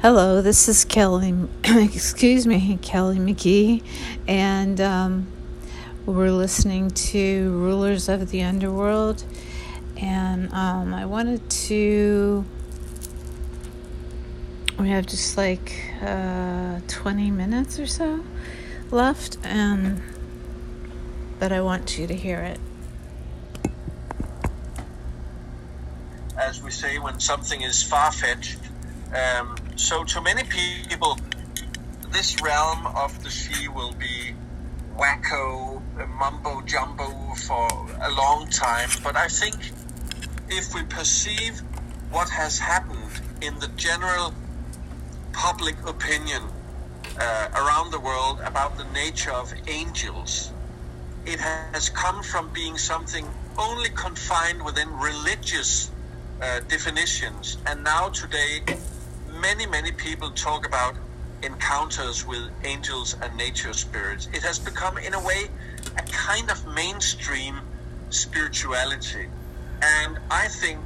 Hello, this is Kelly, excuse me, Kelly McGee, and um, we're listening to Rulers of the Underworld. And um, I wanted to, we have just like uh, 20 minutes or so left, and but I want you to hear it. As we say, when something is far fetched, um, so to many people, this realm of the Sidhe will be wacko, mumbo jumbo for a long time. But I think if we perceive what has happened in the general public opinion uh, around the world about the nature of angels, it has come from being something only confined within religious uh, definitions, and now today many, many people talk about encounters with angels and nature spirits. It has become, in a way, a kind of mainstream spirituality. And I think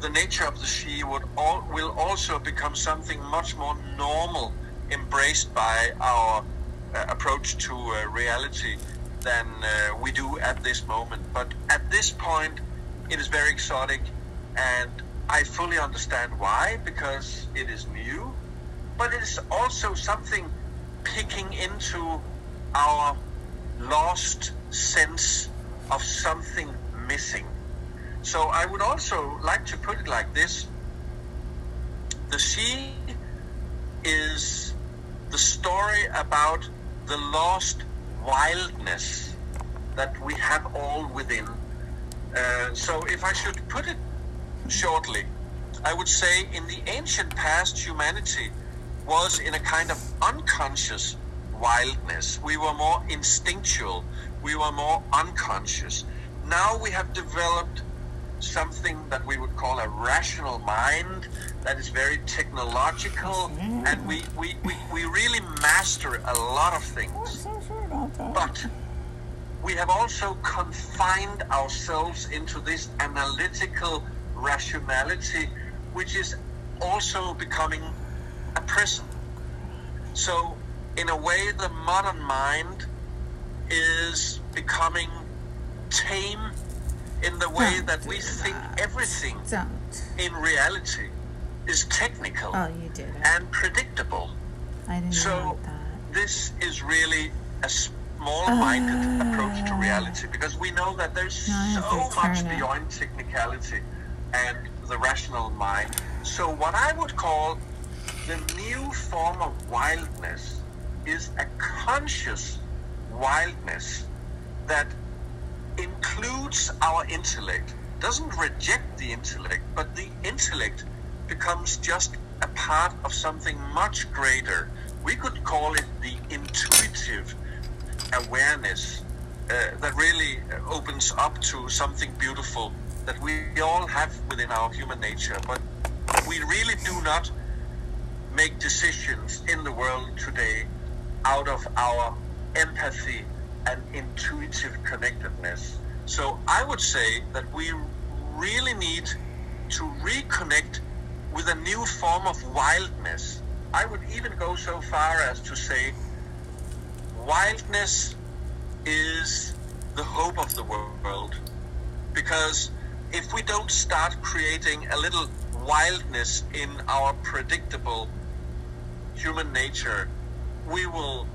the nature of the Sidhe would all, will also become something much more normal, embraced by our uh, approach to uh, reality than uh, we do at this moment. But at this point, it is very exotic and I fully understand why, because it is new, but it is also something picking into our lost sense of something missing. So I would also like to put it like this the Sidhe is the story about the lost wildness that we have all within. Uh, so if I should put it shortly. I would say in the ancient past, humanity was in a kind of unconscious wildness. We were more instinctual. We were more unconscious. Now we have developed something that we would call a rational mind that is very technological and we, we, we, we really master a lot of things. But we have also confined ourselves into this analytical rationality, which is also becoming a prison. So, in a way, the modern mind is becoming tame in the way that we think everything in reality is technical Oh, and predictable. I didn't So, this is really a small-minded approach to reality because we know that there's so much beyond technicality and the rational mind. So what I would call the new form of wildness is a conscious wildness that includes our intellect, doesn't reject the intellect, but the intellect becomes just a part of something much greater. We could call it the intuitive awareness uh, that really opens up to something beautiful that we all have within our human nature. But we really do not make decisions in the world today out of our empathy and intuitive connectedness. So I would say that we really need to reconnect with a new form of wildness. I would even go so far as to say wildness is the hope of the world. Because if we don't start creating a little wildness in our predictable human nature, we will,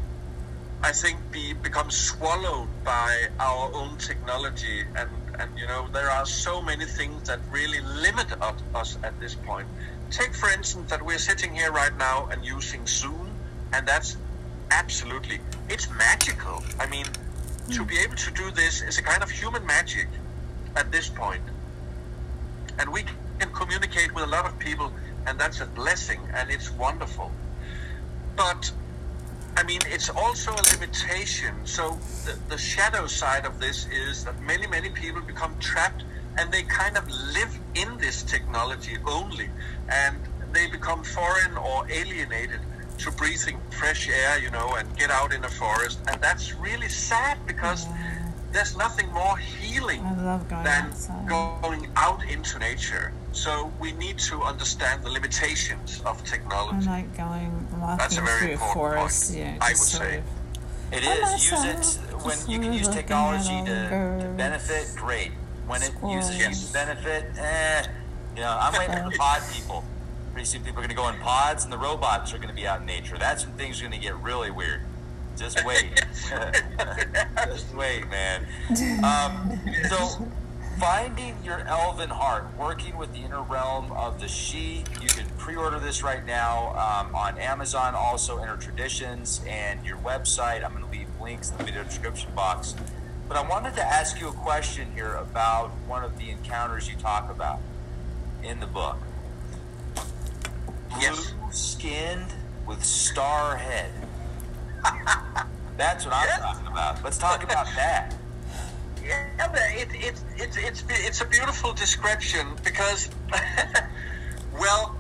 I think, be become swallowed by our own technology. And, and you know, there are so many things that really limit us, at this point. Take, for instance, that we're sitting here right now and using Zoom, and that's absolutely, it's magical. I mean, to hmm. be able to do this is a kind of human magic at this point. And we can communicate with a lot of people, and that's a blessing, and it's wonderful. But I mean, it's also a limitation. So the, the shadow side of this is that many, many people become trapped and they kind of live in this technology only. And they become foreign or alienated to breathing fresh air, you know, and get out in a forest. And that's really sad because there's nothing more healing going than outside. going out into nature. So we need to understand the limitations of technology. I technology. like going walking That's a very through a important forest. point, Yeah, I would say. of- It is. Use it when you can use technology to, to benefit. Great. When it uses you to benefit, eh. You know, I'm waiting for the pod people. Pretty soon, people are going to go in pods, and the robots are going to be out in nature. That's when things are going to get really weird. Just wait. Just wait, man. Um, so, finding your elven heart, working with the inner realm of the Sidhe. You can pre-order this right now um, on Amazon, also Inner Traditions, and your website. I'm going to leave links in the video description box. But I wanted to ask you a question here about one of the encounters you talk about in the book. Yes. Blue skinned with star head. That's what I'm Yeah. talking about. Let's talk about that. Yeah, but it, it, it, it's, it's a beautiful description because, well,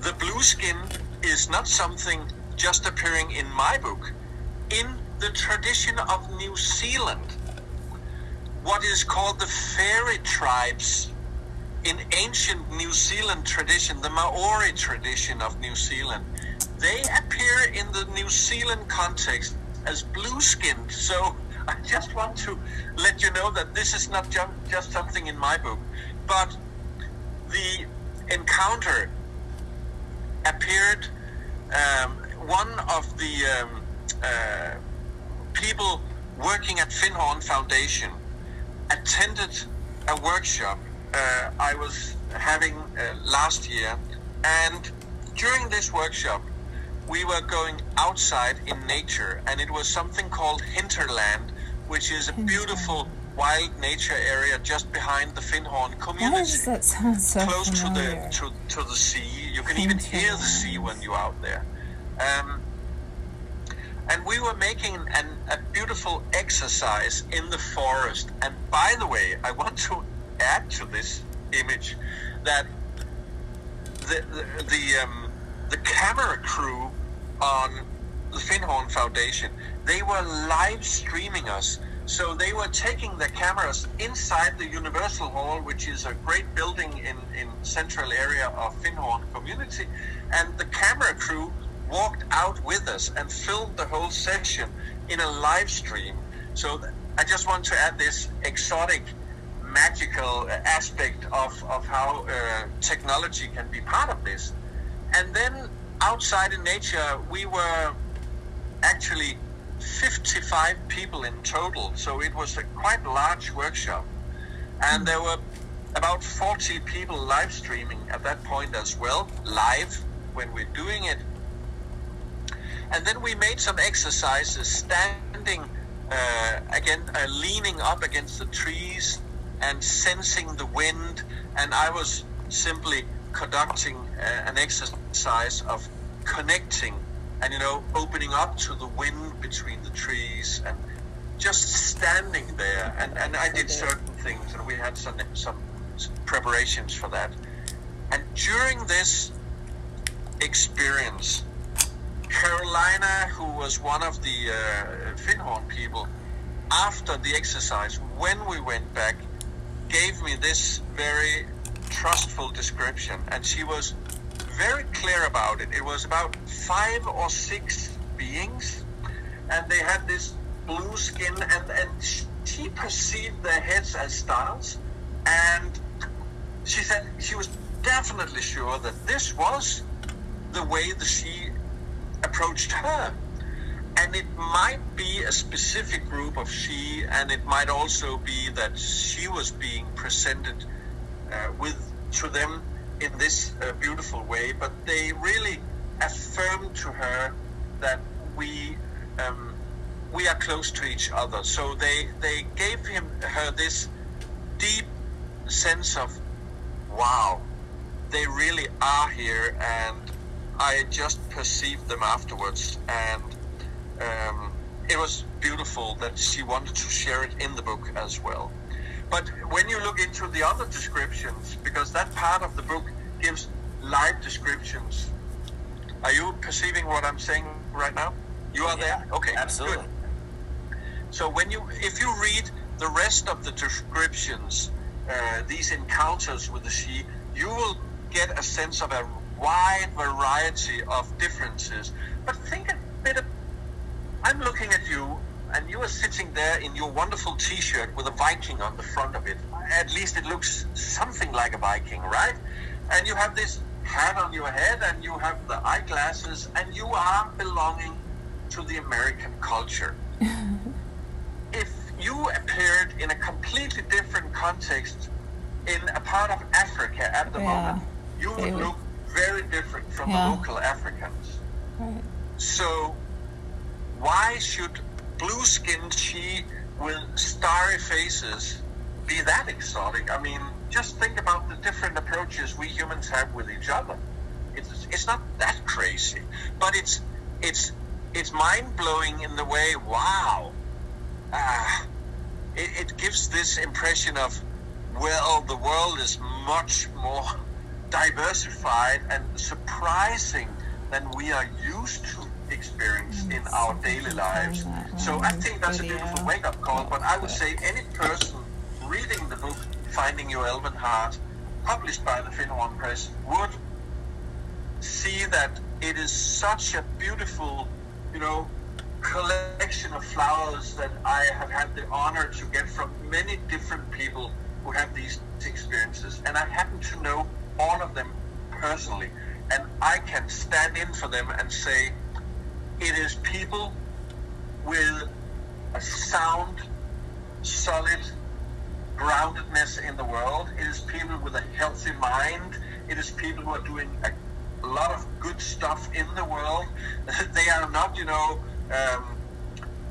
the blue skin is not something just appearing in my book. In the tradition of New Zealand, what is called the fairy tribes in ancient New Zealand tradition, the Maori tradition of New Zealand, they appear in the New Zealand context as blue skinned. So I just want to let you know that this is not ju- just something in my book, but the encounter appeared. Um, one of the um, uh, people working at Findhorn Foundation attended a workshop uh, I was having uh, last year, and during this workshop, we were going outside in nature, and it was something called Hinterland, which is a beautiful wild nature area just behind the Findhorn Why community does that sound so close to the to, to the sea. You can even hear the sea when you're out there. Um, and we were making an, a beautiful exercise in the forest. And by the way, I want to add to this image that the the the, um, the camera crew on the Findhorn Foundation they were live streaming us. So they were taking the cameras inside the Universal Hall, which is a great building in, in central area of Findhorn community, and the camera crew walked out with us and filmed the whole session in a live stream. So I just want to add this exotic, magical aspect of, of how uh, technology can be part of this. And then outside in nature, we were actually 55 people in total. So it was a quite large workshop. And there were about 40 people live streaming at that point as well, live when we're doing it. And then we made some exercises standing uh, again, uh, leaning up against the trees and sensing the wind. And I was simply conducting uh, an exercise of connecting and, you know, opening up to the wind between the trees and just standing there. And, and I did certain things and we had some, some preparations for that. And during this experience, Carolina, who was one of the uh, Findhorn people, after the exercise, when we went back, gave me this very trustful description, and she was very clear about it. It was about five or six beings, and they had this blue skin, and, and she perceived their heads as stars, and she said she was definitely sure that this was the way that Sidhe approached her. And it might be a specific group of she, and it might also be that she was being presented uh, with to them in this uh, beautiful way. But they really affirmed to her that we um, we are close to each other. So they they gave him her this deep sense of wow, they really are here, and I just perceived them afterwards, and um, it was beautiful that she wanted to share it in the book as well. But when you look into the other descriptions, because that part of the book gives live descriptions, are you perceiving what I'm saying right now? You are Yeah, there? Okay, absolutely. good. So when you, if you read the rest of the descriptions, uh, these encounters with the Sidhe, you will get a sense of a wide variety of differences. But think a bit of, I'm looking at you, and you are sitting there in your wonderful T-shirt with a Viking on the front of it. At least it looks something like a Viking, right? And you have this hat on your head, and you have the eyeglasses, and you are belonging to the American culture. if you appeared in a completely different context in a part of Africa at the Yeah. moment, you would look very different from Yeah. the local Africans. Right. So, why should blue skinned Sidhe with starry faces be that exotic? I mean, just think about the different approaches we humans have with each other. It's, it's not that crazy, but it's it's it's mind blowing in the way. Wow, ah, it, it gives this impression of well, the world is much more diversified and surprising than we are used to experience in our daily lives. So I think that's a beautiful wake up call. But I would say any person reading the book Finding Your Elven Heart, published by the Findhorn Press, would see that it is such a beautiful, you know, collection of flowers that I have had the honor to get from many different people who have these experiences. And I happen to know all of them personally. And I can stand in for them and say, it is people with a sound, solid groundedness in the world. It is people with a healthy mind. It is people who are doing a lot of good stuff in the world. they are not, you know, um,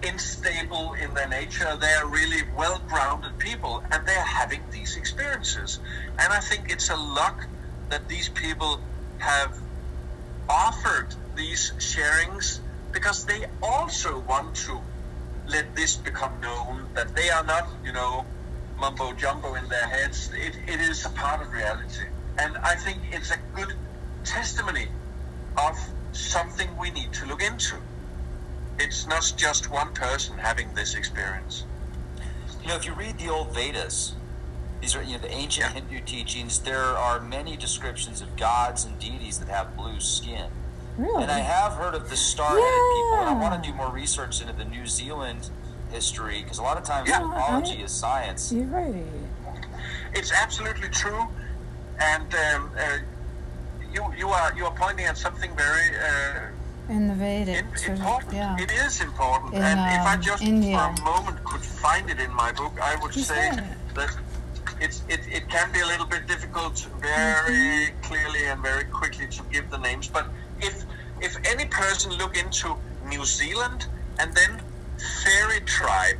unstable in their nature. They are really well grounded people and they are having these experiences. And I think it's a luck that these people have offered these sharings because they also want to let this become known that they are not, you know, mumbo jumbo in their heads. It, it is a part of reality. And I think it's a good testimony of something we need to look into. It's not just one person having this experience. You know, if you read the old Vedas, these are you know the ancient Yeah. Hindu teachings. There are many descriptions of gods and deities that have blue skin. Really? And I have heard of the star-headed people, and I want to do more research into the New Zealand history because a lot of times Yeah, mythology I- is science. You're right. It's absolutely true, and um, uh, you you are you are pointing at something very uh, In the Vedic. in, sort of- important. yeah. It is important, In, and if I um, just India. for a moment could find it in my book, I would He's say that it's it, it can be a little bit difficult, very Mm-hmm. clearly and very quickly to give the names. But if any person look into New Zealand and then fairy tribe,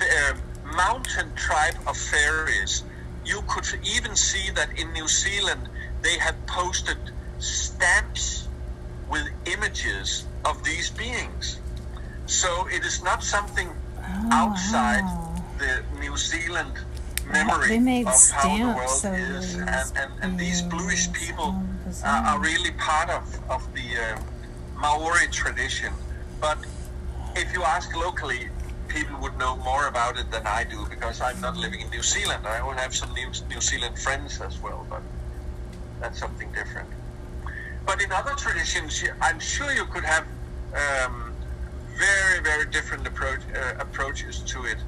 uh, mountain tribe of fairies, you could even see that in New Zealand they have posted stamps with images of these beings. So it is not something Oh, outside wow. the New Zealand memory They made of how the world stamps is, and, these and, and these bluish people bizarre. are really part of, of the uh, Maori tradition. But if you ask locally, people would know more about it than I do because I'm not living in New Zealand. I will have some New, New Zealand friends as well, but that's something different. But in other traditions, I'm sure you could have um, very, very different approach, uh, approaches to it,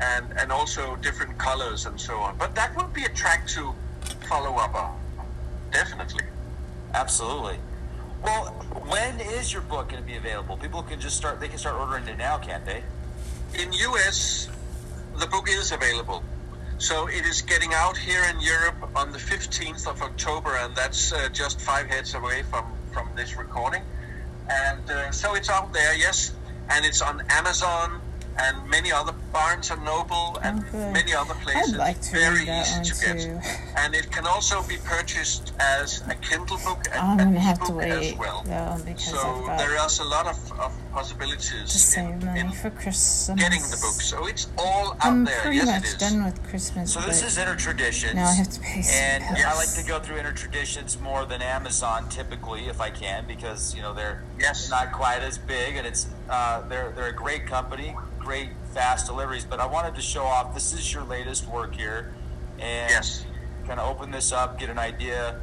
and and also different colors and so on. But that would be a track to follow up on, definitely. Absolutely. Well, when is your book going to be available? People can just start. They can start ordering it now, can't they? In US, the book is available. So it is getting out here in Europe on the 15th of October, and that's uh, just five heads away from, from this recording. And uh, so it's out there, yes, and it's on Amazon and many other Barnes oh, and Noble and Okay. many other places. I'd like to Very easy to get. too. And it can also be purchased as a Kindle book oh, I'm and gonna an have to ebook as well. though because So there is a lot of, of possibilities to save in, money in for Christmas. getting the book. So it's all out I'm there. pretty yes, much it is. done with Christmas. So this is is Inner Traditions. now I have to pay some And bills. I like to go through Inner Traditions more than Amazon typically, if I can, because you know they're Yes. not quite as big, and it's uh, they're they're a great company, great fast deliveries. But I wanted to show off. This is your latest work here, and Yes. kind of open this up, get an idea.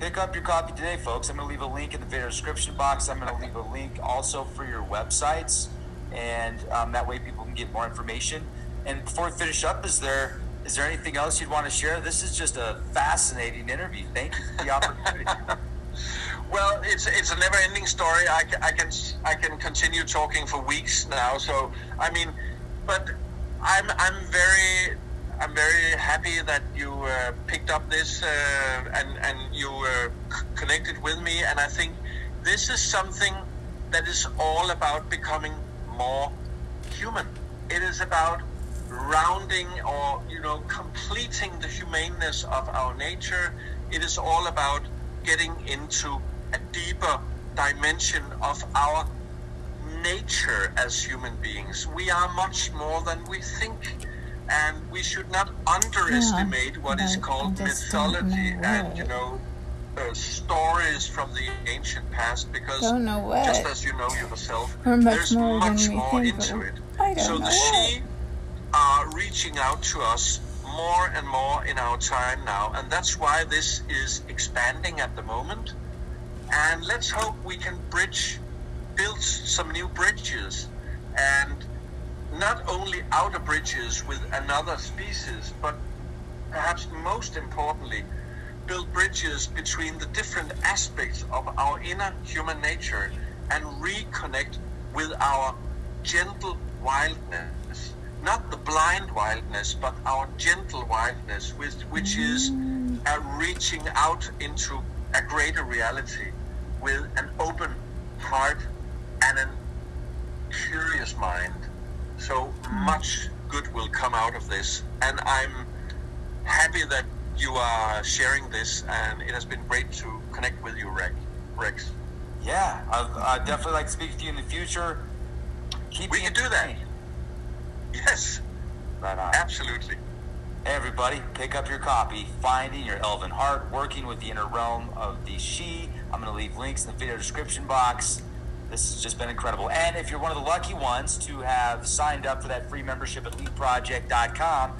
Pick up your copy today, folks. I'm going to leave a link in the video description box. I'm going to leave a link also for your websites, and um, that way people can get more information. And before we finish up, is there is there anything else you'd want to share? This is just a fascinating interview. Thank you for the opportunity. Well, it's it's a never-ending story. I, I can I can continue talking for weeks now. So I mean, but I'm I'm very I'm very happy that you uh, picked up this uh, and and you uh, c- connected with me. And I think this is something that is all about becoming more human. It is about rounding or you know completing the humaneness of our nature. It is all about getting into a deeper dimension of our nature as human beings. We are much more than we think. And we should not underestimate what is I- called mythology and, you know, uh, stories from the ancient past because just as you know yourself, much there's more than much more think, into but it. So the Sidhe are reaching out to us more and more in our time now, and that's why this is expanding at the moment. And let's hope we can bridge, build some new bridges, and not only outer bridges with another species, but perhaps most importantly, build bridges between the different aspects of our inner human nature and reconnect with our gentle wildness. Not the blind wildness, but our gentle wildness, which, which is a reaching out into a greater reality with an open heart and a curious mind. So much good will come out of this. And I'm happy that you are sharing this, and it has been great to connect with you, Rex. Yeah, I'd, I'd definitely like to speak to you in the future. Keep We can do that. Yes, Right on. absolutely. Hey everybody, pick up your copy, Finding Your Elven Heart, Working with the Inner Realm of the Sidhe. I'm going to leave links in the video description box. This has just been incredible. And if you're one of the lucky ones to have signed up for that free membership at leapproject.com,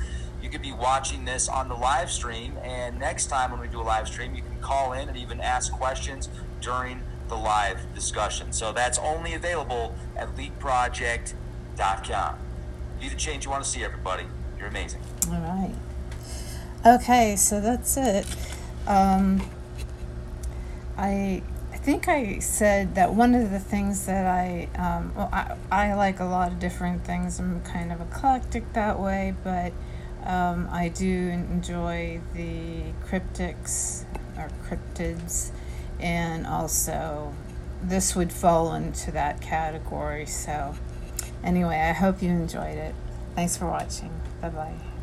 you could be watching this on the live stream. And next time when we do a live stream, you can call in and even ask questions during the live discussion. So that's only available at leapproject.com. Be the change you want to see, everybody. You're amazing. All right. Okay, so that's it. Um, I think I said that one of the things that I um, well I, I like a lot of different things. I'm kind of eclectic that way, but um, I do enjoy the cryptics or cryptids, and also this would fall into that category. So anyway, I hope you enjoyed it. Thanks for watching. Bye bye.